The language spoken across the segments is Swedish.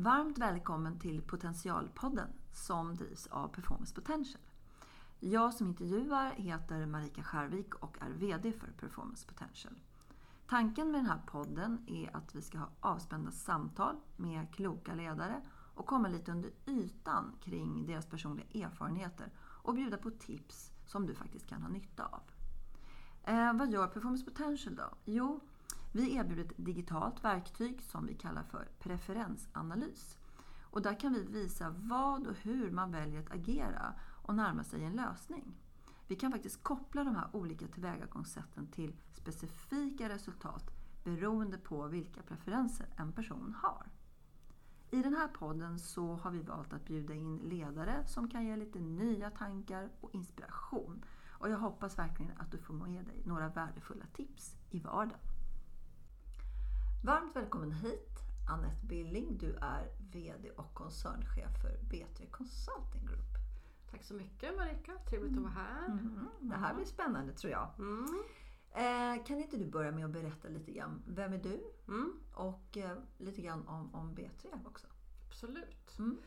Varmt välkommen till Potentialpodden som drivs av Performance Potential. Jag som intervjuar heter Marika Skärvik och är VD för Performance Potential. Tanken med den här podden är att vi ska ha avspända samtal med kloka ledare och komma lite under ytan kring deras personliga erfarenheter och bjuda på tips som du faktiskt kan ha nytta av. Eh, vad gör Performance Potential då? Jo, vi erbjuder ett digitalt verktyg som vi kallar för preferensanalys. Och där kan vi visa vad och hur man väljer att agera och närma sig en lösning. Vi kan faktiskt koppla de här olika tillvägagångssätten till specifika resultat beroende på vilka preferenser en person har. I den här podden så har vi valt att bjuda in ledare som kan ge lite nya tankar och inspiration. Och jag hoppas verkligen att du får med dig några värdefulla tips i vardagen. Varmt välkommen hit Annette Billing. Du är VD och koncernchef för B3 Consulting Group. Tack så mycket Marika, trevligt att vara här. Mm. Det här blir spännande tror jag. Mm. Eh, kan inte du börja med att berätta lite grann, vem är du? Mm. Och eh, lite grann om, om B3 också. Absolut. Mm.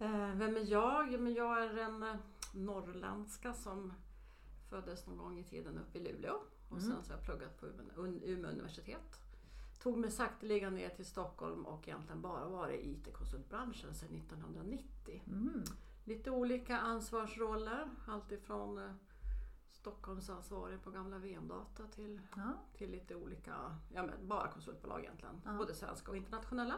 Eh, vem är jag? Men jag är en eh, norrländska som föddes någon gång i tiden uppe i Luleå. Och Mm. sen så har jag pluggat på Umeå Umeå universitet. Tog mig sakteliga ner till Stockholm och egentligen bara varit i IT-konsultbranschen sedan 1990. Mm. Lite olika ansvarsroller. Alltifrån eh, Stockholmsansvarig på gamla VM-data till Ja. till lite olika, ja men bara konsultbolag egentligen. Ja. Både svenska och internationella.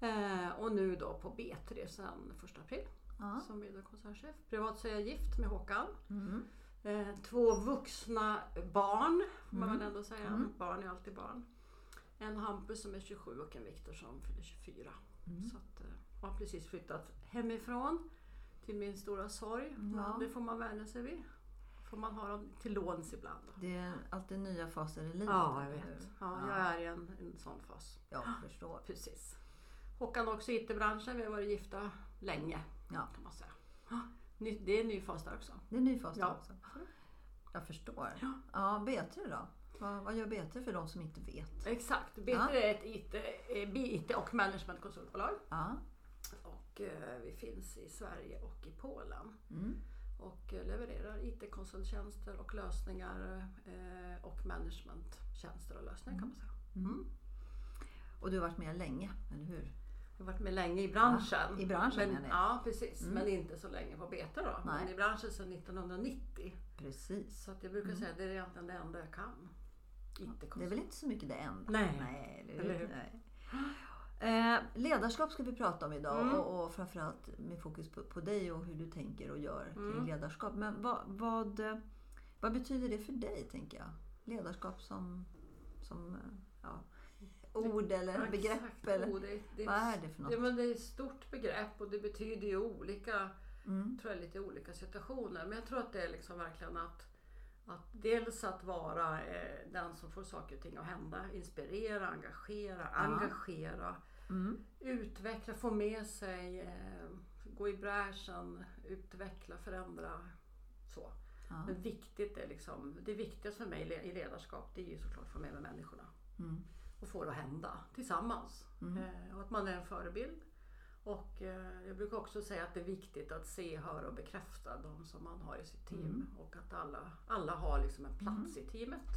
Eh, och nu då på B3 sedan 1 april Ja. som och koncernchef. Privat så är jag gift med Håkan. Mm. Eh, två vuxna barn får man Mm. väl ändå säga. Mm. Barn är alltid barn. En Hampus som är 27 och en Viktor som fyller 24. Mm. Så att, eh, jag har precis flyttat hemifrån till min stora sorg. Ja. Men det får man vänja sig vid. Får man ha dem till låns ibland. Det är alltid nya faser i livet. Ja, jag vet. Ja, Ja. jag är i en, en sån fas. Jag förstår. Precis. Håkan också i IT-branschen. Vi har varit gifta länge Ja. kan man säga. Ja, Det är en ny fas där också. Det är en ny fas där Ja. också. Jag förstår. Ja. Ja, B3 då? Vad, vad gör B3 för de som inte vet? Exakt. B3 Ja. är ett IT, eh, IT och managementkonsultbolag. Ja. Och eh, vi finns i Sverige och i Polen. Mm. Och eh, levererar IT-konsulttjänster och lösningar eh, och managementtjänster och lösningar kan man säga. Mm. Och du har varit med länge, eller hur? Jag har varit med länge i branschen. Ja, i branschen, men. Ja, precis. Mm. Men inte så länge på Beta då. Nej. Men i branschen sedan 1990. Precis. Så att jag brukar säga att det är egentligen det enda jag kan. Det är väl inte så mycket det enda? Nej. Nej, eller Eller hur? Nej. Eh, ledarskap ska vi prata om idag Mm. och, och framförallt med fokus på, på dig och hur du tänker och gör kring Mm. ledarskap. Men vad, vad, vad betyder det för dig, tänker jag? Ledarskap som, som ja, ord eller Exakt. begrepp? Eller, Oh, det, det, vad är det för något? Ja, men det är ett stort begrepp och det betyder ju olika, Mm. tror jag, lite olika situationer. Men jag tror att det är liksom verkligen att, att dels att vara eh, den som får saker och ting att hända. Inspirera, engagera, engagera. Mm. Utveckla, få med sig, eh, gå i bräschen, utveckla, förändra. Så. Ja. Men viktigt är liksom, det viktigaste för mig i ledarskap det är ju såklart att få med mig människorna. Mm. Och få det att hända tillsammans. Mm. Eh, och att man är en förebild. Och eh, jag brukar också säga att det är viktigt att se, höra och bekräfta de som man har i sitt team. Mm. Och att alla, alla har liksom en plats i teamet.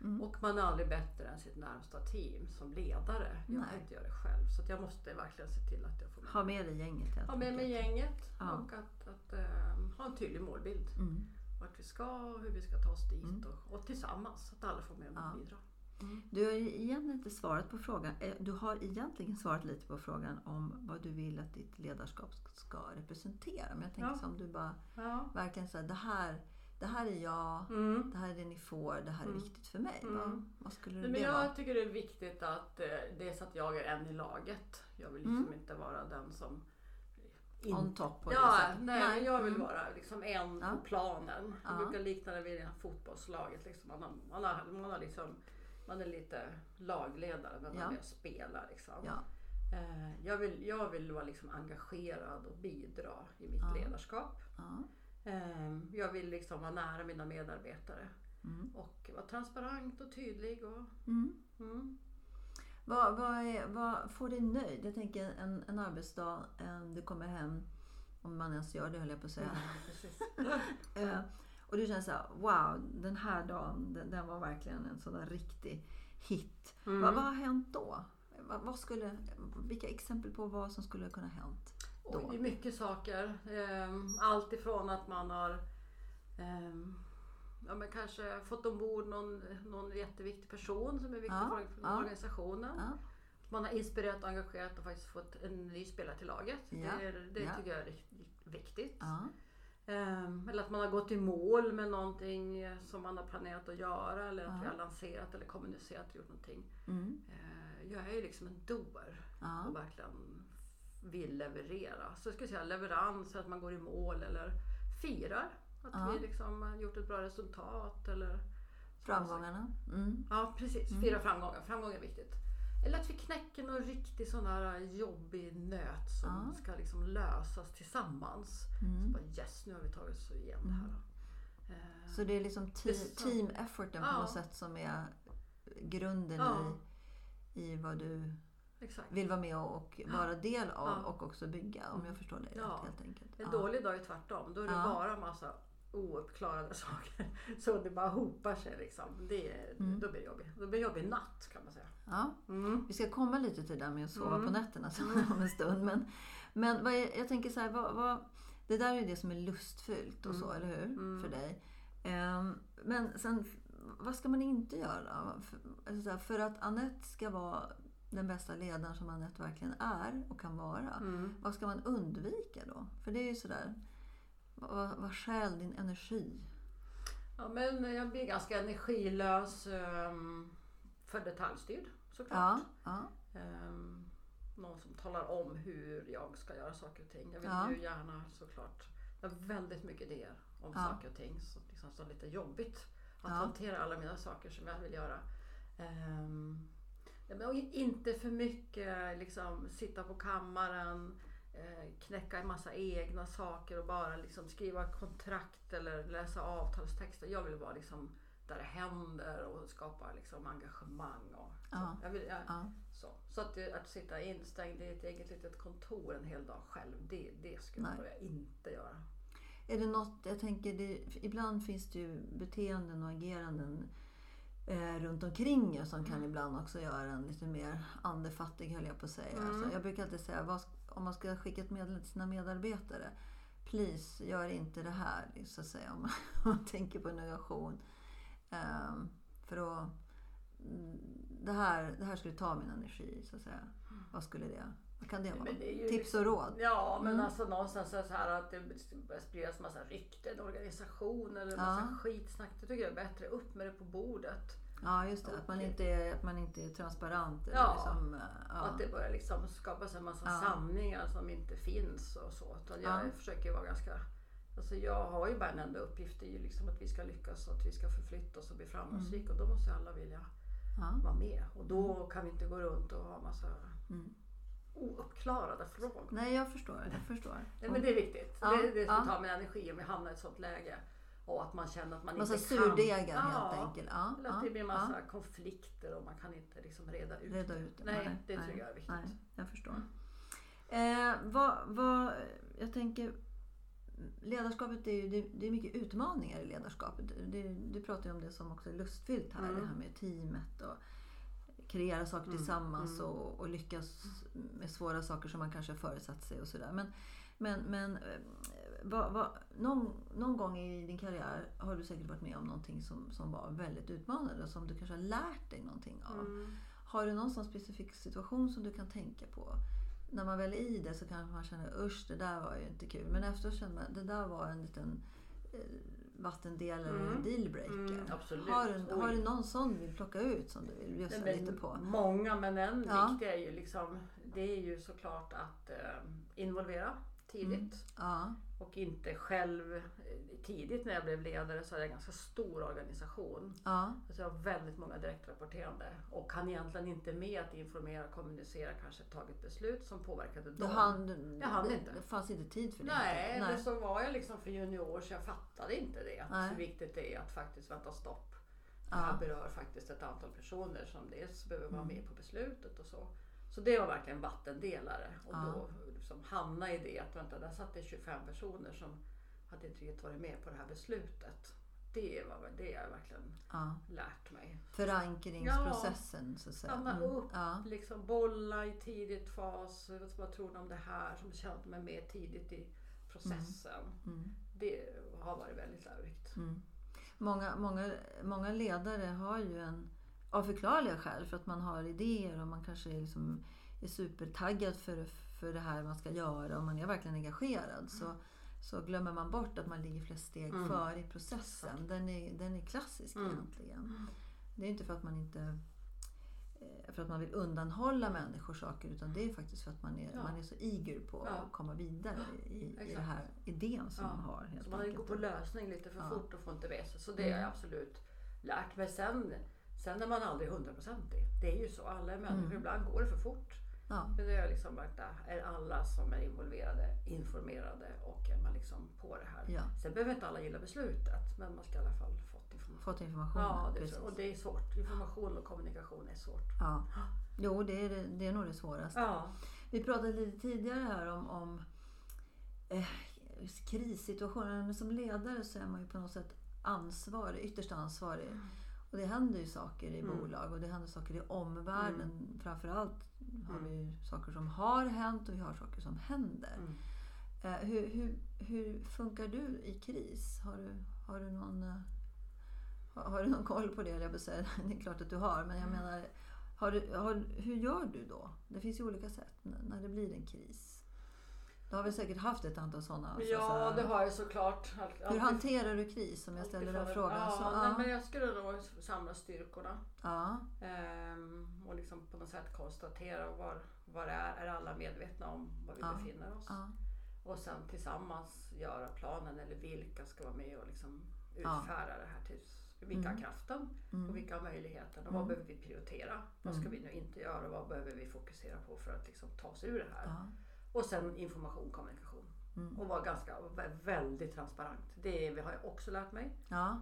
Mm. Och man är aldrig bättre än sitt närmsta team som ledare. Jag Nej. kan inte göra det själv. Så jag måste verkligen se till att jag får med, Ha med dig gänget ha med mig gänget. Ja. Och att, att eh, ha en tydlig målbild. Mm. Vart vi ska och hur vi ska ta oss dit. Mm. Och, och tillsammans. Att alla får med och Ja. bidra. Du har egentligen inte svarat på frågan. eh, Du har egentligen svarat lite på frågan om vad du vill att ditt ledarskap ska representera. Men jag tänker Ja. som du bara Ja. verkligen säger det här, det här är jag, Mm. det här är det ni får, det här är Mm. viktigt för mig. Mm. Vad, skulle Nej, det men vara? jag tycker det är viktigt att eh, dels att jag är en i laget. Jag vill liksom Mm. inte vara den som... On top på det Ja, sättet. nej, men jag vill Mm. vara liksom en Ja. på planen. Jag Ja. brukar likna det vid det här fotbollslaget. Liksom. Man, har, man, har, man, har liksom, man är lite lagledare men man Ja. är med och spelar. Liksom. Ja. Eh, jag, vill, jag vill vara liksom engagerad och bidra i mitt Ja. ledarskap. Ja. Eh, jag vill liksom vara nära mina medarbetare Mm. och vara transparent och tydlig. Och, Mm. mm. Vad, vad, är, vad får dig nöjd? Jag tänker en, en arbetsdag, en, du kommer hem, om man ens gör det höll jag på att säga. Och du känner så här, wow, den här dagen, den, den var verkligen en sån där riktig hit. Mm. Vad, vad har hänt då? Vad, vad skulle, vilka exempel på vad som skulle kunna ha hänt då? Oj, mycket saker. Ehm, Allt ifrån att man har ehm, ja, men kanske fått ombord någon, någon jätteviktig person som är viktig Ja, för ja. organisationen. Ja. Man har inspirerat och engagerat och faktiskt fått en ny spelare till laget. Det, det tycker jag är viktigt. Ehm, eller att man har gått i mål med någonting som man har planerat att göra eller att Ja. vi har lanserat eller kommunicerat och gjort någonting. Mm. Eh, jag är ju liksom en doer Ja. och verkligen vill leverera. Så jag skulle säga leverans, att man går i mål eller firar att Ja. vi liksom har gjort ett bra resultat. Eller, Framgångarna. Mm. Ja precis, fira framgångar. Framgång är viktigt. Eller att vi knäcker någon riktig sån här jobbig nöt som Ja. ska liksom lösas tillsammans. Mm. Så bara, yes, nu har vi tagit oss igenom det här. Eh, Så det är liksom Det te- så- team efforten på Ja. något sätt som är grunden Ja. i, i vad du Exakt. vill vara med och, vara del av Ja. och också bygga om jag förstår dig rätt helt enkelt. En dålig dag är tvärtom. Då är det bara massa ouppklarade saker. Så det bara hopar sig liksom. Det, Mm. Då blir det jobbigt. Då blir det jobbig natt kan man säga. Ja. Mm. Vi ska komma lite till det där med att sova Mm. på nätterna sen om en stund. Men, men vad är, jag tänker så här, vad, vad, det där är ju det som är lustfyllt och så, Mm. eller hur? Mm. För dig. Ehm, men sen, vad ska man inte göra? För, alltså så här, för att Annette ska vara den bästa ledaren som Annette verkligen är och kan vara. Mm. Vad ska man undvika då? För det är ju sådär, vad, vad stjäl din energi? Ja, men jag blir ganska energilös um, för detaljstyrd såklart. Ja, ja, Ehm, någon som talar om hur jag ska göra saker och ting. Jag vill Ja. ju gärna såklart. Jag har väldigt mycket idéer om Ja. saker och ting. Så liksom så lite jobbigt att Ja. hantera alla mina saker som jag vill göra. Ehm, men och inte för mycket liksom sitta på kammaren, knäcka en massa egna saker och bara liksom skriva kontrakt eller läsa avtalstexter. Jag vill vara liksom där det händer och skapa liksom engagemang. Och så. Ja. Jag vill, jag, ja. så, så att, att sitta instängd i ett eget litet kontor en hel dag själv, det, det skulle Nej. jag inte göra. Är det något, jag tänker, det, ibland finns det ju beteenden och ageranden eh, runt omkring er som kan ibland också göra en lite mer andefattig höll jag på att säga. Mm. Alltså, jag brukar alltid säga, vad, om man ska skicka ett meddelande till sina medarbetare, please gör inte det här, så att säga, om man, om man tänker på innovation. Ehm, för då, mm, det här, det här skulle ta min energi, så att säga. Vad skulle det, vad kan det vara? Det ju Tips och råd? Ja, men Mm. alltså någonstans är så här att det börjar spridas massa rykten, organisationer eller massa Ja. skitsnack. Det tycker jag är bättre. Upp med det på bordet. Ja, just det. Att man inte är, att man inte är transparent. Ja. Liksom, ja. Att det börjar liksom skapas en massa Ja. sanningar som inte finns och så. Utan jag Ja. försöker vara ganska... Alltså jag har ju bara en enda uppgift. Det är ju liksom att vi ska lyckas och att vi ska förflytta oss och bli framgångsrika. Och då måste alla vilja ja. vara med. Och då kan vi inte gå runt och ha massa Mm. ouppklarade frågor. Nej, jag förstår. Jag förstår. Nej, men det är viktigt. Ja, det, det ska ja. ta min energi om vi hamnar i ett sånt läge. Och att man känner att man Massa inte kan. surdegar Ja, helt enkelt. Ja, Eller att det blir massa ja. konflikter och man kan inte liksom reda ut Reda ut det. Nej, det nej, tycker jag är viktigt. Nej, jag förstår. Eh, vad, vad, jag tänker, ledarskapet är ju, det, det är mycket utmaningar i ledarskapet. Det, du pratar ju om det som också är lustfyllt här. Mm. Det här med teamet och kreera saker Mm, tillsammans mm. Och, och lyckas med svåra saker som man kanske har föresatt sig och sådär. Men, men, men vad, vad, någon, någon gång i din karriär har du säkert varit med om någonting som, som var väldigt utmanande och som du kanske har lärt dig någonting av. Mm. Har du någon sån specifik situation som du kan tänka på? När man väl är i det så kanske man känner usch det där var ju inte kul. Men efteråt känner man det där var en liten eh, vattendelare eller Mm. dealbreaker. Mm, har, du, har du någon sån du vill plocka ut som du vill bjussa lite på? Många, men en Ja. viktig är ju liksom, det är ju såklart att eh, involvera tidigt. Ja, Och inte själv, tidigt när jag blev ledare så hade jag en ganska stor organisation. ja, Alltså jag har väldigt många direktrapporterande och kan egentligen inte med att informera, kommunicera, kanske tagit beslut som påverkade dem. hann, Jag hann det, inte. det fanns inte tid för det. Nej, enkelt. så var jag liksom för junior så jag fattade inte det. Nej. Hur viktigt det är att faktiskt vänta stopp. Ja. Ja. berör faktiskt ett antal personer som dels behöver vara Mm. med på beslutet och så. Så det var verkligen vattendelare. Och Ja. då liksom hamna i det att vänta, där satt det 25 personer som hade inte riktigt varit med på det här beslutet. Det var det jag verkligen ja. lärt mig. Förankringsprocessen så att säga. Stanna Mm. upp, Ja. liksom bolla i tidigt fas. Vad tror ni om det här? Som känner att de är med tidigt i processen. Mm. Det har varit väldigt lärorikt. Mm. Många, många, många ledare har ju en, av förklarliga skäl, för att man har idéer och man kanske är, liksom, är supertaggad för, för det här man ska göra och man är verkligen engagerad. Så, så glömmer man bort att man ligger flera steg Mm. före i processen. Den är, den är klassisk Mm. egentligen. Det är inte för att man inte eh, för att man vill undanhålla människor saker utan det är faktiskt för att man är, Ja. man är så eager på Ja. att komma vidare i, i den här idén som Ja. man har. Helt Så man går på lösning lite för fort och får inte med sig. Så det har jag Mm. absolut lärt mig. Sen, sen är man aldrig hundraprocentig. Det är ju så. Alla är människor. Mm. Ibland går det för fort. Ja. Men det jag liksom varit där. Är alla som är involverade informerade och är man liksom på det här. Ja. Sen behöver inte alla gilla beslutet. Men man ska i alla fall fått information. Fått information. Ja, det är precis. och det är svårt. Information och kommunikation är svårt. Ja. Jo, det är, det, det är nog det svåraste. Ja. Vi pratade lite tidigare här om, om eh, krissituationer. Men som ledare så är man ju på något sätt ansvarig, ytterst ansvarig. Och det händer ju saker i Mm. bolag och det händer saker i omvärlden. Framförallt har Mm. vi saker som har hänt och vi har saker som händer. Mm. Eh, hur, hur, hur funkar du i kris? Har du, har du någon eh, har, har du någon koll på det? Jag säga. Det är klart att du har. Men jag Mm. menar, har du, har, hur gör du då? Det finns ju olika sätt när det blir en kris. Du har väl säkert haft ett antal sådana? så att Ja, säga. det har jag såklart. Allt- Hur alltid- hanterar du kris? Om jag ställer den alltid frågan. Ja, så, nej, ja, men jag skulle nog samla styrkorna. ja, Ehm, och liksom på något sätt konstatera var, var är. Är alla medvetna om var vi Ja. befinner oss? Och sen tillsammans göra planen eller vilka ska vara med och liksom utfärda det här. Till, vilka har Mm. kraften och mm, vilka har möjligheten och Mm. vad behöver vi prioritera? Vad ska Mm. vi nu inte göra och vad behöver vi fokusera på för att liksom ta oss ur det här? Och sen information, kommunikation. mm, Och vara ganska, vä- väldigt transparent. Det har jag också lärt mig. ja,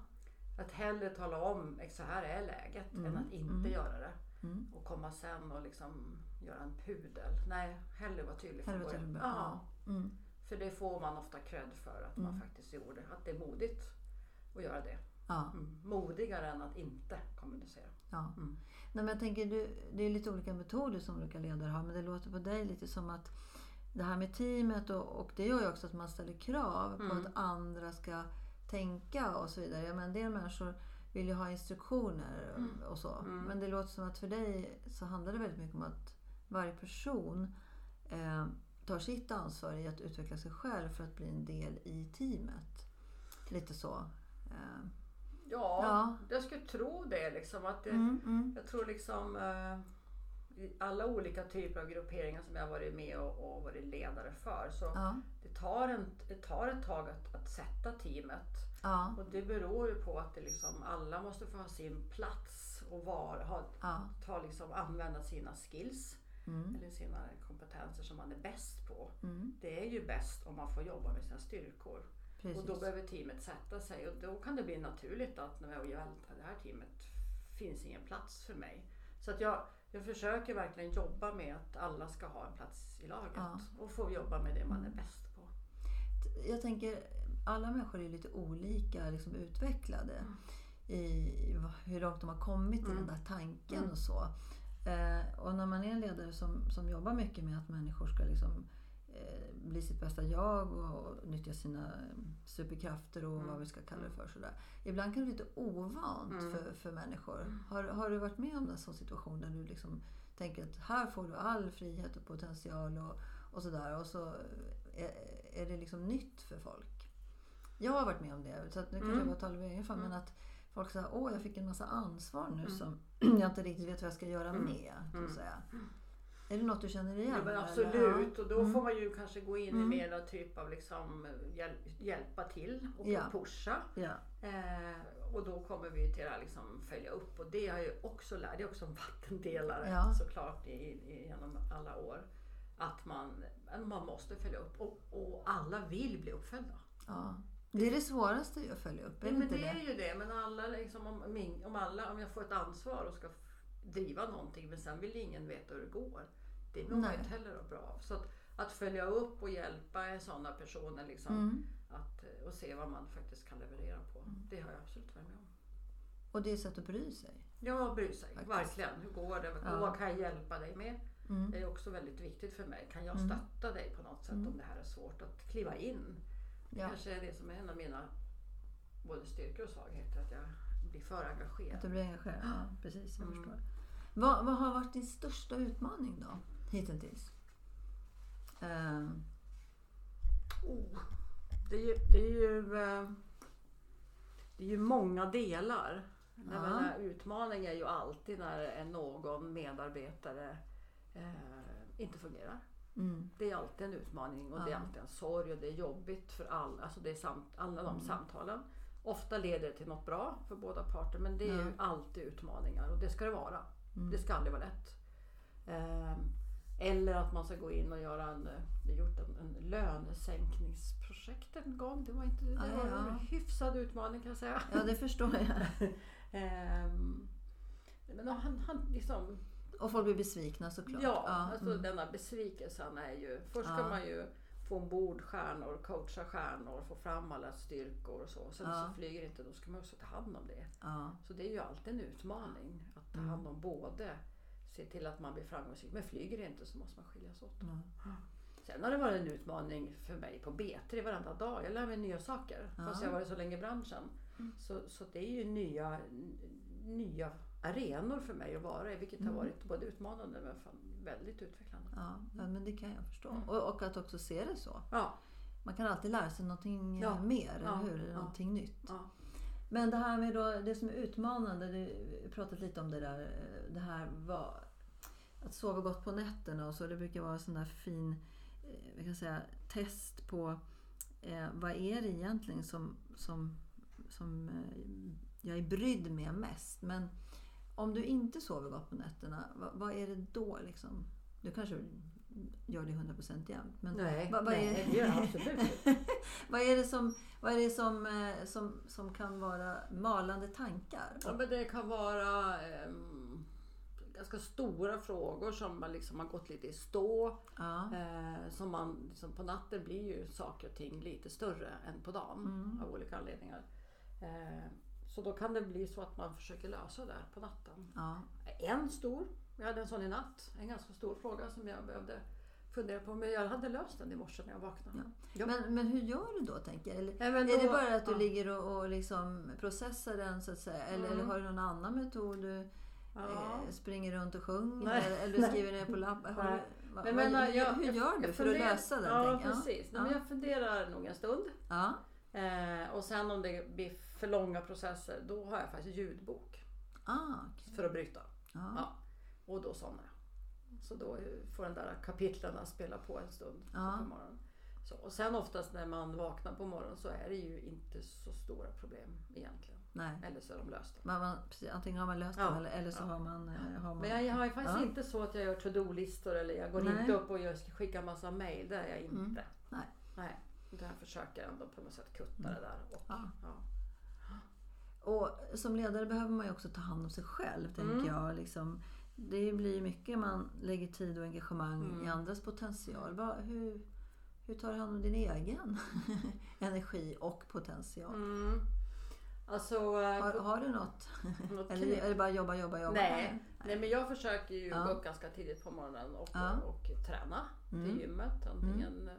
Att hellre tala om så här är läget Mm, än att inte mm. göra det. mm. Och komma sen och liksom göra en pudel. Nej, hellre vara tydlig från början. Ja. Mm, för det får man ofta cred för att man Mm. faktiskt gjorde. Att det är modigt att göra det. ja. Modigare än att inte kommunicera. ja. Mm. Nej, men jag tänker, du, det är lite olika metoder som olika ledare har. Men det låter på dig lite som att det här med teamet och, och det gör ju också att man ställer krav på Mm. att andra ska tänka och så vidare. Men en del människor vill ju ha instruktioner Mm. och så. Mm. Men det låter som att för dig så handlar det väldigt mycket om att varje person eh, tar sitt ansvar i att utveckla sig själv för att bli en del i teamet. Lite så. Eh, Ja, Ja. jag skulle tro det. Liksom, att det mm, mm, Jag tror liksom eh, alla olika typer av grupperingar som jag har varit med och, och varit ledare för. Så ja, det, tar en, det tar ett tag att, att sätta teamet. ja, Och det beror ju på att det liksom, alla måste få ha sin plats och var, ha, ja. ta liksom, använda sina skills. Mm, Eller sina kompetenser som man är bäst på. mm, Det är ju bäst om man får jobba med sina styrkor. precis. Och då behöver teamet sätta sig och då kan det bli naturligt att när jag gör det här teamet finns ingen plats för mig. Så att jag, jag försöker verkligen jobba med att alla ska ha en plats i laget Ja. och få jobba med det man är Mm. bäst på. jag tänker, alla människor är lite olika liksom, utvecklade i, i hur långt de har kommit i Mm. den där tanken Mm. och så. Eh, och när man är en ledare som, som jobbar mycket med att människor ska liksom, bli sitt bästa jag och, nyttja sina eh, superkrafter och Mm. vad vi ska kalla det för. Sådär. Ibland kan det bli lite ovant Mm. för, för människor. Har, har du varit med om en sån situation där du liksom tänker att här får du all frihet och potential och, och sådär och så är, är det liksom nytt för folk? Jag har varit med om det, så att nu kanske Mm. jag bara talar av egen men att folk säger åh jag fick en massa ansvar nu Mm. som jag inte riktigt vet vad jag ska göra Mm. med. Så Mm. att säga. Är det något du känner igen? Ja, men absolut och då Mm. får man ju kanske gå in Mm. i mer typ av liksom hjäl hjälpa till och Ja. pusha. Ja. Eh, och då kommer vi till här liksom följa upp och det har jag också lärt, det är också en vattendelare Ja. såklart i, i, genom alla år. Att man, man måste följa upp och, och alla vill bli uppföljda. Ja. Det är det svåraste att följa upp, är det men det det? är ju det. Men alla liksom, om, om, alla, om jag får ett ansvar och ska driva någonting men sen vill ingen veta hur det går. Det mår man inte heller bra av. Så att, att följa upp och hjälpa sådana personer liksom, Mm. att, eh, och se vad man faktiskt kan leverera på. Det har jag absolut varit med om. Och det är sätt att bry sig. Ja, bry sig. Faktiskt. Verkligen. Hur går det? Ja. Vad kan jag hjälpa dig med? Mm. Det är också väldigt viktigt för mig. Kan jag Mm. stötta dig på något sätt Mm. om det här är svårt? Att kliva in. Det Ja. kanske är det som är en av mina både styrkor och svagheter. Att jag blir för Att engagerad. du blir engagerad. Ja, precis, jag Mm. förstår. Vad, vad har varit din största utmaning då, hittills? Ehm, Oh, det, är ju, det, är ju, eh, det är ju många delar. Ja. Menar, utmaning är ju alltid när någon medarbetare eh, inte fungerar. mm, Det är alltid en utmaning och det är Ja. alltid en sorg och det är jobbigt för alla. Alltså det är samt, alla de Mm. samtalen. Ofta leder det till något bra för båda parter men det är Ja. ju alltid utmaningar och det ska det vara. mm. Det ska aldrig vara lätt. Ehm, eller att man ska gå in och göra en, eh, vi gjort en, en lönesänkningsprojekt en gång. Det var, inte, det Ja, var ja. en hyfsad utmaning kan jag säga. Ja, det förstår jag. Ehm, men han, han liksom, Och folk blir besvikna såklart. ja, alltså mm. denna besvikelsen är ju, först ska Ja. man ju få ombord stjärnor, coacha stjärnor, få fram alla styrkor och så. Sen Ja. så flyger inte, då ska man också ta hand om det. ja. Så det är ju alltid en utmaning att ta Mm. hand om både se till att man blir framgångsrik. Men flyger det inte så måste man skiljas åt. Ja. Sen har det varit en utmaning för mig på B3 varenda dag. Jag lär mig nya saker. Ja. Fast jag har varit så länge i branschen. Mm. Så, så det är ju nya, nya arenor för mig att vara i. Vilket har Mm. varit både utmanande men väldigt utvecklande. Ja, ja, men det kan jag förstå. Mm. Och, och att också se det så. Ja, Man kan alltid lära sig någonting eh, Ja. mer, eller hur? Ja. Någonting nytt. Men det här med då, det som är utmanande, du pratat lite om det där, eh, det här var att sova gott på nätterna och så. Det brukar vara en sån där fin eh, vi kan säga, test på eh, vad är det egentligen som, som, som jag är brydd med mest. Men om du inte sover gott på nätterna, vad, vad är det då liksom? Du kanske gör det 100% jämt. Men Nej, vad, vad, nej är, det gör jag absolut vad är det, som, vad är det som, eh, som, som kan vara malande tankar? Ja, men det kan vara ehm, ganska stora frågor som man liksom har gått lite i stå. Ja. Eh, som man, liksom, på natten blir ju saker och ting lite större än på dagen Mm. av olika anledningar. Eh, så då kan det bli så att man försöker lösa det på natten. Ja. En stor, jag hade en sån i natt, en ganska stor fråga som jag behövde fundera på. Men jag hade löst den i morse när jag vaknade. Ja. Men, men hur gör du då tänker jag? Eller, Nej, men är det då- bara att du ja. ligger och, och liksom processar den så att säga? Eller, Mm. eller har du någon annan metod? Du Ja. eh, springer runt och sjunger? Nej. Eller, eller du skriver ner på? Har du, Men menar, hur, jag- hur jag- gör du jag för att funderar- lösa den? Ja, precis. Nej, Ja. men jag funderar nog en stund. Ja. Eh, och sen om det blir för långa processer, då har jag faktiskt ljudbok Ah, okej. för att bryta. ja. Ja. Och då somnar jag. Så då får den där kapitlen spela på en stund Ja. på morgonen. Så, och sen oftast när man vaknar på morgonen så är det ju inte så stora problem egentligen. Nej. Eller så är de lösta. Man, man, precis, antingen har man löst Ja. den eller, eller så Ja. har man... eh, Har man Men jag har ju faktiskt Ja. inte så att jag gör to-do-listor eller jag går Nej. inte upp och jag ska skicka massa mail. Det är jag inte. Mm. Nej. Nej. Utan jag försöker ändå på något sätt kutta det där. Och. Och som ledare behöver man ju också ta hand om sig själv, tänker Mm. jag. Liksom, det blir mycket man lägger tid och engagemang Mm. i andras potential. Va, hur, hur tar du hand om din egen energi och potential? Mm. Alltså, eh, Har, har du något? något Eller är det bara jobba, jobba, jobba? Nej. Nej, men jag försöker ju Ja. gå upp ganska tidigt på morgonen och, Ja. och träna Mm. till gymmet. Antingen eh,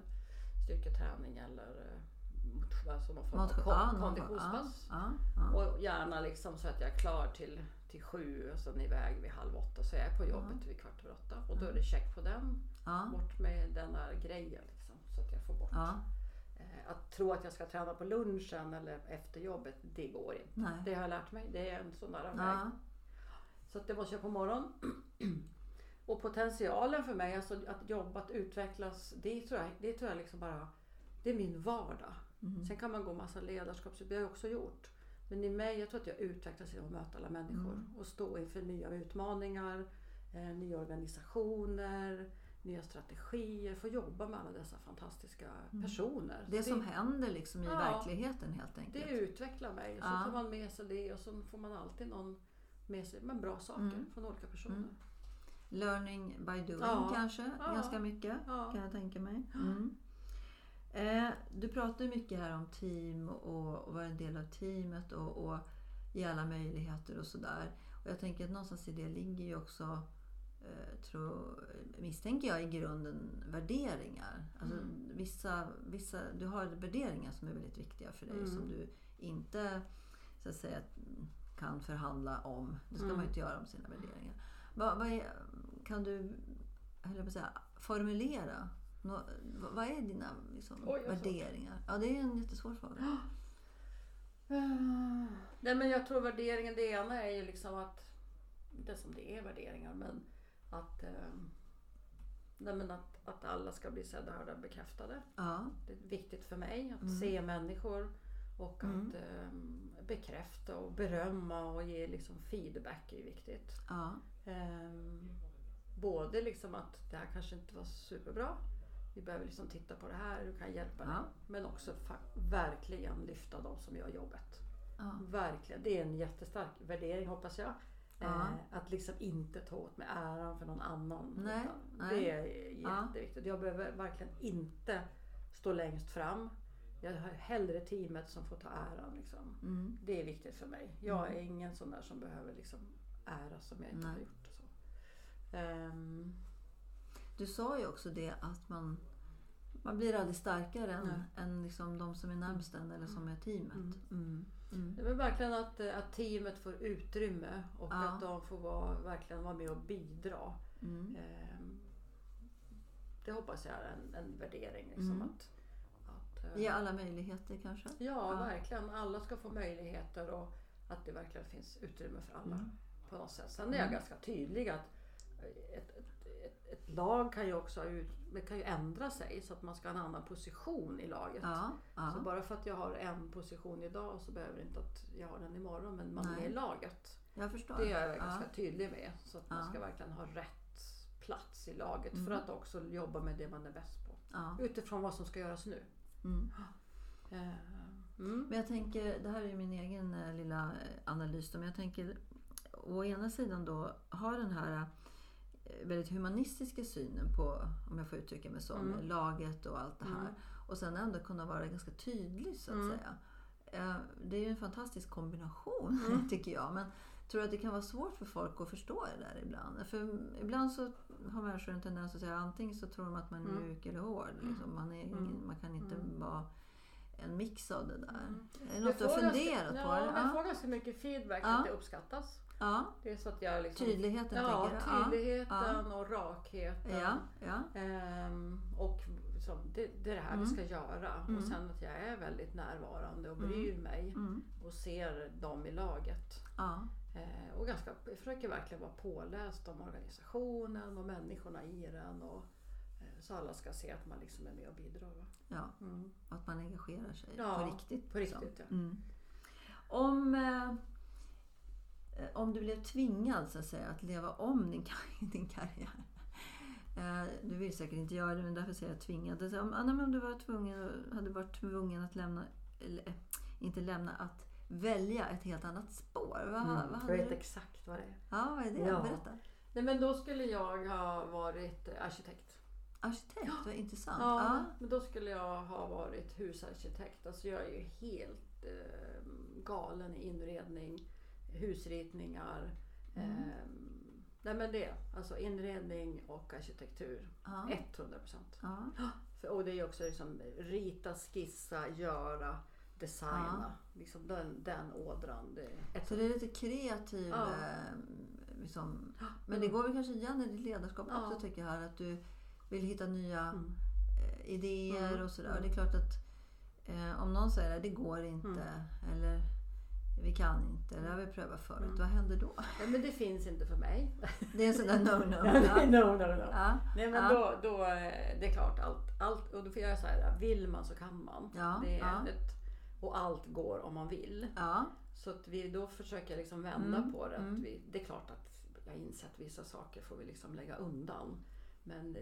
styrketräning eller eh, alltså någon form av kon- ja, konditionspass. Ja, ja, Och gärna liksom så att jag är klar till, till sju och sen iväg vid halv åtta. Så jag är på jobbet vid kvart över åtta. Och då är det check på den. ja, Bort med den där grejen liksom, så att jag får bort. ja. Eh, Att tro att jag ska träna på lunchen eller efter jobbet, det går inte. Nej. Det har jag lärt mig. Det är en sån där väg. Ja, Så att det måste jag på morgonen. Och potentialen för mig, alltså att jobba, att utvecklas, det tror jag, det tror jag liksom bara, det är min vardag. Mm. Sen kan man gå massa ledarskapsutbildningar, det har jag också gjort. Men i mig, jag tror att jag utvecklas genom att möta alla människor Mm. och stå inför nya utmaningar, eh, nya organisationer, nya strategier, få jobba med alla dessa fantastiska personer. Det Så som händer liksom i Ja. verkligheten helt enkelt. det utvecklar mig. Och så Ja. tar man med sig det och så får man alltid någon med sig med bra saker Mm. från olika personer. Mm. Learning by doing Ja. kanske, ganska mycket kan jag tänka mig. Mm. Eh, du pratar mycket här om team och, och vara en del av teamet och, och ge alla möjligheter och sådär. Och jag tänker att någonstans i det ligger ju också, eh, tror, misstänker jag, i grunden värderingar. Alltså Mm. vissa, vissa, du har värderingar som är väldigt viktiga för dig Mm. som du inte så att säga, kan förhandla om. Det ska Mm. man ju inte göra om sina värderingar. Vad, vad är, kan du höll jag på att säga, formulera? Nå, vad, är dina liksom, Oj, värderingar? Ja, det är en jättesvår fråga. Ah. Nej men jag tror värderingen, det ena är ju liksom att, inte som det är värderingar, men att, eh, nej men att, att alla ska bli sedda, hörda, bekräftade. Ja, Det är viktigt för mig att Mm. se människor och Mm. att eh, bekräfta och berömma och ge liksom feedback är viktigt. ja, Ehm, både liksom att det här kanske inte var superbra. Vi behöver liksom titta på det här, du kan hjälpa dig. Ja. Men också verkligen lyfta de som gör jobbet. ja. Verkligen, det är en jättestark värdering hoppas jag. Ja. Eh, att liksom inte ta åt mig äran för någon annan. Nej, nej. Det är jätteviktigt. Jag behöver verkligen inte stå längst fram. Jag har hellre teamet som får ta äran. Liksom. Mm. Det är viktigt för mig. Jag är ingen sån där som behöver liksom ära som jag inte Nej. har gjort. Och så. Ehm, Du sa ju också det att man, man blir aldrig starkare än, Nej. än liksom de som är närmst en eller som är teamet. Mm. Mm. Mm. det är verkligen att, eh, att teamet får utrymme och Ja. att de får vara, verkligen vara med och bidra. Mm. Ehm, Det hoppas jag är en, en värdering. Liksom, Mm. att, att, eh, Ge alla möjligheter kanske? ja, Ja. verkligen. Alla ska få möjligheter och att det verkligen finns utrymme för alla Mm. på något sätt. Sen är jag Mm. ganska tydlig att ett, ett, lag kan ju också kan ju ändra sig så att man ska ha en annan position i laget. Ja, Så ja. bara för att jag har en position idag så behöver det inte att jag har den imorgon. Men man är Nej. med i laget. jag förstår. Det är jag ja. ganska tydlig med. Så att man Ja. ska verkligen ha rätt plats i laget Mm. för att också jobba med det man är bäst på. Ja. Utifrån vad som ska göras nu. Mm. Eh, Mm. Men jag tänker, det här är min egen eh, lilla eh, analys då, men jag tänker å ena sidan då ha den här väldigt humanistiska synen på, om jag får uttrycka mig så, Mm. laget och allt det här. Mm. Och sen ändå kunna vara ganska tydlig så att Mm. säga. Eh, Det är ju en fantastisk kombination Mm. tycker jag. Men tror du att det kan vara svårt för folk att förstå det där ibland? För ibland så har människor en tendens att säga antingen så tror de att man är Mm. mjuk eller hård. Liksom. Man, är Mm. man kan inte Mm. vara en mix av det där. Mm. Är det Jag något du har funderat på? Ja, jag Ja. får ganska mycket feedback Ja. att det uppskattas. Ja. Det är så att jag liksom... Tydligheten Ja, tydligheten och rakheten. Ja. Ja. Ehm, och liksom, det, det är det här Mm. vi ska göra. Mm. Och sen att jag är väldigt närvarande och Mm. bryr mig. Mm. Och ser dem i laget. Ja. Eh, och ganska, jag försöker verkligen vara påläst om organisationen och människorna i den. Och, eh, så alla ska se att man liksom är med och bidrar. Va? ja. Mm. Att man engagerar sig Ja, på riktigt. på liksom. riktigt, ja. Mm. Om, eh, om du blev tvingad så att, säga, att leva om din, kar- din karriär. Eh, du vill säkert inte göra det, men därför säger jag tvingad. Om, om du var tvungen, hade varit tvungen att lämna, eller, eh, inte lämna, att välja ett helt annat spår. Vad, Mm. vad Jag vet du? exakt vad det är. Ja, vad är det? Ja. Berätta. Nej, men då skulle jag ha varit eh, arkitekt. Arkitekt, vad intressant. Ja, Ja. men då skulle jag ha varit husarkitekt. Alltså jag är ju helt eh, galen i inredning, husritningar. Mm. Eh, nej men det, alltså inredning och arkitektur. Ja. 100 procent. Ja. Och det är också liksom rita, skissa, göra, designa. Liksom den, den ådran. Det Så det är lite kreativ... Ja. Eh, liksom, men det går väl kanske igen i ditt ledarskap Ja. också tycker jag här. Att du vill hitta nya mm. eh, idéer Mm. och sådär. Och det är klart att eh, om någon säger att det går inte Mm. eller vi kan inte eller jag vill pröva förut. Mm. Vad händer då? ja, men det finns inte för mig. Det är en sån där no-no. no, Ja. no, no. Ja. Nej men Ja. då, då, eh, det är klart allt, allt och då får jag här, vill man så kan man. Ja, Det är ett, och allt går om man vill. Så att vi, då försöker liksom vända Mm, på det. Att mm. vi, det är klart att jag inser att vissa saker får vi liksom lägga undan. Men eh,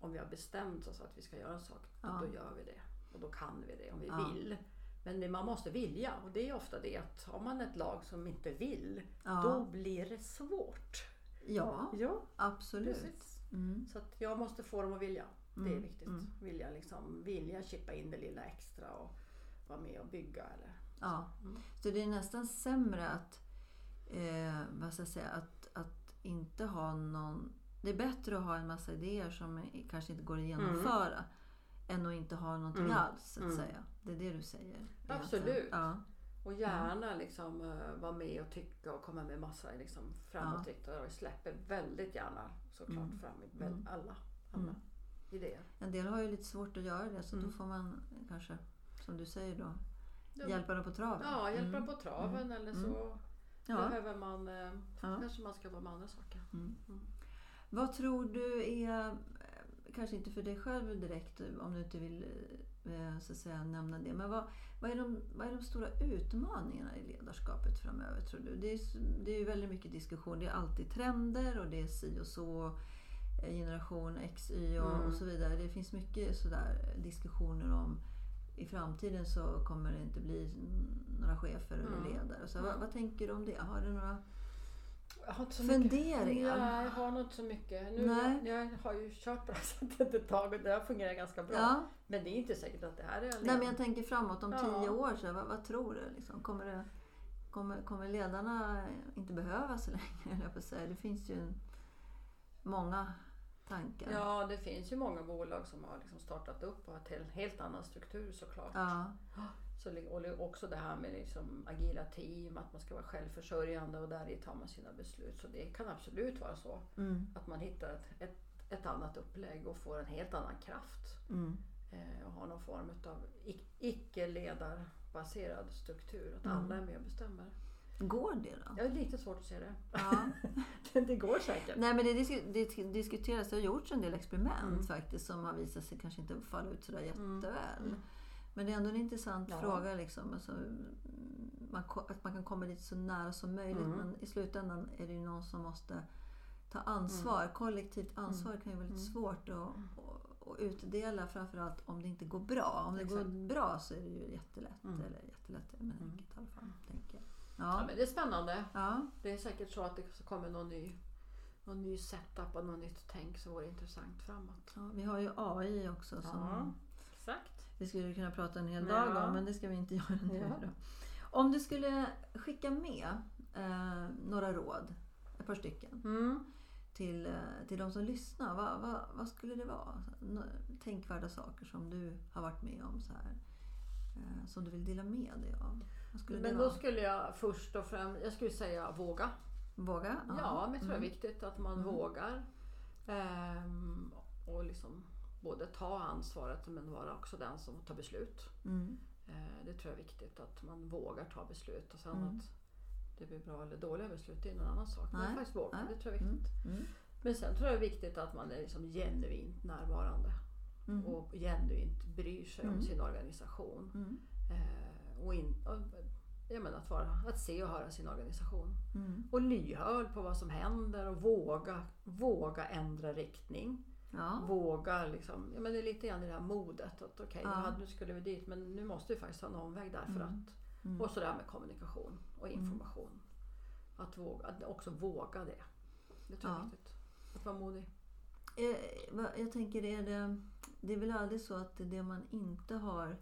om vi har bestämt oss att vi ska göra en sak, Ja. då gör vi det. Och då kan vi det om vi vill. Men man måste vilja och det är ofta det att har man ett lag som inte vill, Ja. då blir det svårt. Ja, Ja, absolut. Mm. Så att jag måste få dem att vilja. Det är Mm, viktigt. mm. Vilja, liksom, vilja chippa in det lilla extra och vara med och bygga. Eller, Ja. Mm. Så det är nästan sämre att, eh, vad ska jag säga, att, att inte ha någon... Det är bättre att ha en massa idéer som kanske inte går att genomföra än att inte ha någonting Mm. alls, så att Mm. säga. Det är det du säger. Absolut. Ja. Och gärna liksom, uh, vara med och tycka och komma med massa liksom, framåtriktade. Och vi släpper väldigt gärna såklart Mm. fram väl, Mm. alla, alla Mm. idéer. En del har ju lite svårt att göra det, så då Mm. får man kanske, som du säger då, Ja. hjälpa dem på traven. Ja, hjälpa Mm. på traven eller så Ja. behöver man, Ja. kanske man ska vara med andra saker. Vad tror du är, kanske inte för dig själv direkt om du inte vill eh, så att säga, nämna det, men vad, vad, är de, vad är de stora utmaningarna i ledarskapet framöver tror du? Det är, s- det är ju väldigt mycket diskussion, det är alltid trender och det är si och så, eh, generation X, Y och, Mm. och så vidare. Det finns mycket sådär diskussioner om i framtiden så kommer det inte bli några chefer eller Mm. ledare. Så vad, vad tänker du om det? Har du några Jag har inte så funderingar? Ja, jag har nog inte så mycket. Nu, Nej. jag, jag har ju kört på det här sättet ett tag och det har fungerat ganska bra. Ja. Men det är inte säkert att det här är Nej, men jag tänker framåt om Ja. tio år. Så, vad, vad tror du? Liksom? Kommer, det, kommer, kommer ledarna inte behövas så länge? höll Jag på säga. Det finns ju många tankar. Ja, det finns ju många bolag som har liksom startat upp och har en helt annan struktur såklart. Ja, Så, och också det här med liksom agila team, att man ska vara självförsörjande och där tar man sina beslut. Så det kan absolut vara så mm, att man hittar ett, ett, ett annat upplägg och får en helt annan kraft. mm, Eh, och har någon form av icke-ledarbaserad struktur. Att Mm. alla är med och bestämmer. Går det då? Jag är lite svårt att se det. Ja. det går säkert. Nej, men det, disk- det diskuteras, det har gjorts en del experiment Mm. faktiskt som har visat sig kanske inte falla ut sådär Mm. jätteväl. Mm. Men det är ändå en intressant Ja. fråga. Liksom. Alltså, man, att man kan komma dit så nära som möjligt. Mm. Men i slutändan är det ju någon som måste ta ansvar. Mm. Kollektivt ansvar kan ju vara lite svårt att, att, att utdela. Framförallt om det inte går bra. Om det Exakt. går bra så är det ju jättelätt. Mm. Eller jättelätt, men Mm. enkelt i alla fall. Tänker jag. Ja, Ja. men det är spännande. Ja. Det är säkert så att det kommer någon ny, någon ny setup och något nytt tänk som vore intressant framåt. Ja, vi har ju AI också. Som Ja, exakt. Vi skulle kunna prata en hel Ja. dag om, men det ska vi inte göra nu. Ja. Om du skulle skicka med eh, några råd, ett par stycken, Mm. till, eh, till de som lyssnar. Vad, vad, vad skulle det vara? Tänkvärda saker som du har varit med om så här, eh, som du vill dela med dig av. Men då skulle jag först och främst, jag skulle säga våga. Våga? Ja, men jag tror det är Mm. viktigt att man Mm. vågar. Ehm, och liksom både ta ansvaret men vara också den som tar beslut. Mm. Eh, det tror jag är viktigt att man vågar ta beslut och sen Mm. att det blir bra eller dåliga beslut det är en annan sak. Nej, Men faktiskt våga, det tror jag är viktigt. Mm. Men sen tror jag det är viktigt att man är liksom genuint närvarande Mm. och genuint bryr sig Mm. om sin organisation. Mm. Eh, och in, och, jag menar att, vara, att se och höra sin organisation. Mm. Och lyhörd på vad som händer och våga, våga ändra riktning. Ja. Våga liksom, ja men det är lite grann det här modet. Att okej, Ja. nu skulle vi dit men nu måste vi faktiskt ta en omväg därför Mm. att. Mm. Och sådär med kommunikation och information. Att, våga, att också våga det. Det tror jag är viktigt. Att vara modig. Eh, Jag tänker, är det, det är väl aldrig så att det man inte har...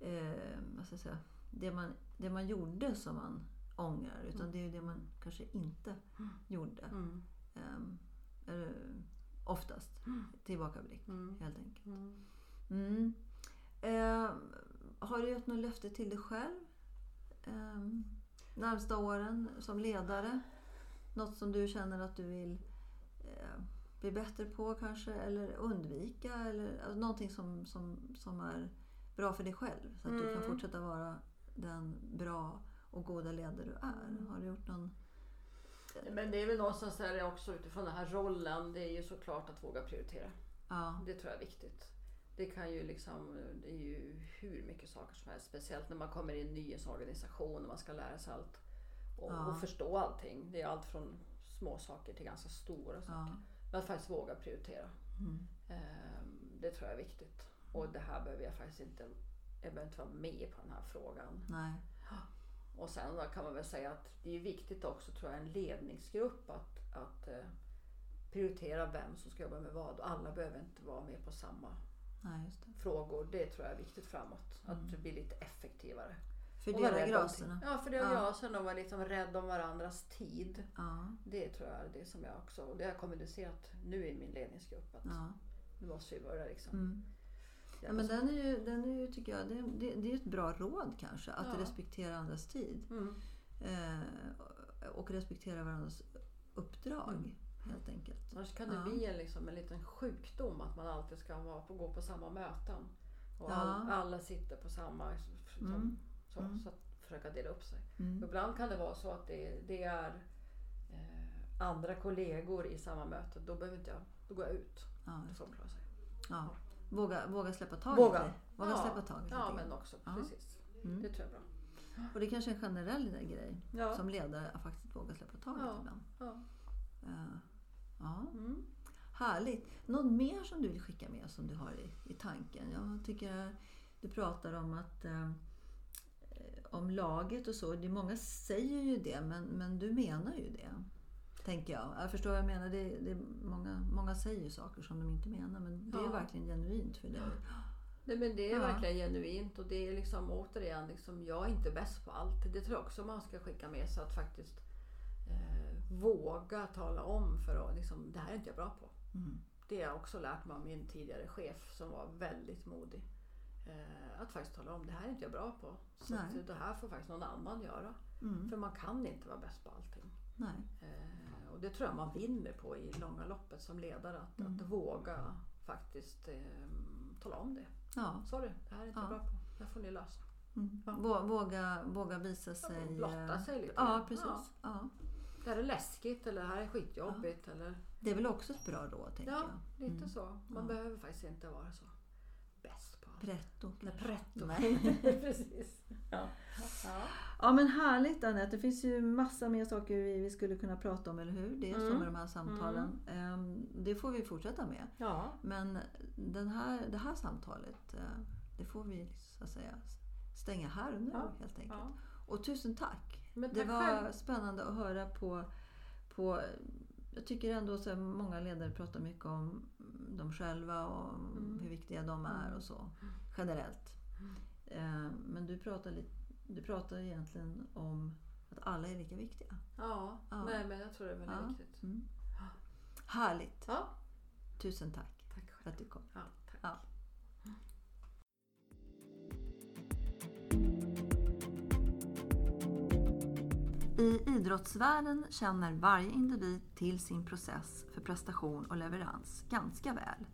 Eh, vad ska jag säga? Det man, det man gjorde som man ångrar. Utan Mm. det är ju det man kanske inte Mm. gjorde. Mm. Oftast. Mm. Tillbakablick, Mm. helt enkelt. Mm. Mm. Ehm, har du gett något löfte till dig själv? Um, närmsta åren som ledare? Något som du känner att du vill eh, bli bättre på kanske? Eller undvika? Eller, alltså, någonting som, som, som är bra för dig själv. Så att du kan Mm. fortsätta vara den bra och goda ledare du är. Har du gjort någon... Men det är väl någonstans där också utifrån den här rollen. Det är ju såklart att våga prioritera. Ja. Det tror jag är viktigt. Det kan ju liksom, det är ju hur mycket saker som helst. Speciellt när man kommer in i en nyhetsorganisation och man ska lära sig allt. Och, Ja. och förstå allting. Det är allt från små saker till ganska stora saker. Ja. Men att faktiskt våga prioritera. Mm. Ehm, Det tror jag är viktigt. Och det här behöver jag faktiskt inte, jag behöver inte vara med på den här frågan. Nej. Och sen kan man väl säga att det är viktigt också tror jag en ledningsgrupp att, att eh, prioritera vem som ska jobba med vad. Och alla behöver inte vara med på samma Nej, det. frågor. Det tror jag är viktigt framåt. Att det blir lite effektivare. Fördela graserna. Ja, fördela Ja. graserna och vara liksom rädd om varandras tid. Ja. Det tror jag är det som jag också, och det har jag kommunicerat nu i min ledningsgrupp. Att Ja. nu måste vi börja liksom. Mm. Ja, men åt. den är ju, den är ju tycker jag, det, det, det är ett bra råd kanske. Att Ja. respektera andras tid. Mm. Eh, och respektera varandras uppdrag. Mm. Helt enkelt. Annars kan det Ja. bli en, liksom, en liten sjukdom att man alltid ska vara på, gå på samma möten. Och all, alla sitter på samma, liksom, Mm. så, Mm. så att försöka dela upp sig. Mm. Ibland kan det vara så att det, det är eh, andra kollegor i samma möte. Då, behöver inte jag, då går jag ut. Ja, Då får de klara sig. ja. Våga, våga släppa taget. Våga. Våga ja. släppa taget Ja, men också. Ja. Precis. Mm. Det tror jag är bra. Och det är kanske är en generell grej Ja. som ledare att faktiskt våga släppa taget Ja. ibland. Ja. Eh, ja. Mm. Härligt. Något mer som du vill skicka med som du har i, i tanken? Jag tycker du pratar om att eh, om laget och så. Det, många säger ju det men, men du menar ju det. Tänker jag. Jag förstår vad jag menar. Det, det, många, många säger saker som de inte menar men det är verkligen genuint för dig. Nej, men det är Ja. verkligen genuint och det är liksom återigen, liksom, jag är inte bäst på allt. Det tror jag också man ska skicka med sig att faktiskt eh, våga tala om för att liksom, det här är inte jag bra på. Mm. Det har jag också lärt mig av min tidigare chef som var väldigt modig. Eh, att faktiskt tala om det här är inte jag bra på. Så det här får faktiskt någon annan göra. Mm. För man kan inte vara bäst på allting. Nej. Eh, och det tror jag man vinner på i långa loppet som ledare. Att, Mm. att våga faktiskt eh, tala om det. Ja. Sorry, det här är inte Ja. bra på. Det här får ni lösa. Mm. Ja. Vå- Våga, våga visa sig. och blotta eh, sig lite Ja, precis. Ja. Ja. Det här är läskigt eller det här är skitjobbigt. Eller, Det är väl också ett bra råd, tänker ja, jag. lite Mm. så. Man Ja. behöver faktiskt inte vara så bäst. Pretto. Nej, pretto. Nej. Precis. Ja. Ja. Ja men härligt Anette. Det finns ju massa mer saker vi, vi skulle kunna prata om, eller hur? Det är Mm. med de här samtalen. Ehm, Det får vi fortsätta med. ja. Men den här, det här samtalet, eh, det får vi så att säga stänga här och nu Ja. helt enkelt. ja. Och tusen tack! Men Det tack var själv. spännande att höra på, på jag tycker ändå så här, många ledare pratar mycket om dem själva och Mm. hur viktiga de är och så. Generellt. Eh, Men du pratar, lite, du pratar egentligen om att alla är lika viktiga. Ja, Ja. Nej, men jag tror det är väldigt Ja. viktigt. Mm. Härligt! Ja, Tusen tack tack för att du kom. Ja, tack. I idrottsvärlden känner varje individ till sin process för prestation och leverans ganska väl.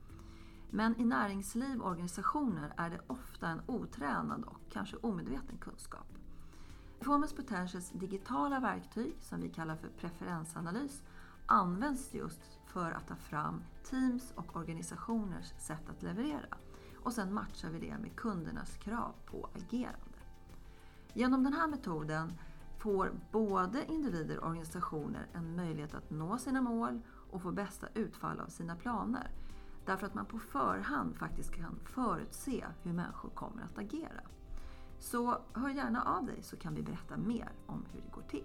Men i näringsliv och organisationer är det ofta en otränad och kanske omedveten kunskap. Performance Potentials digitala verktyg, som vi kallar för preferensanalys, används just för att ta fram teams och organisationers sätt att leverera. Och sen matchar vi det med kundernas krav på agerande. Genom den här metoden får både individer och organisationer en möjlighet att nå sina mål och få bästa utfall av sina planer. Därför att man på förhand faktiskt kan förutse hur människor kommer att agera. Så hör gärna av dig så kan vi berätta mer om hur det går till.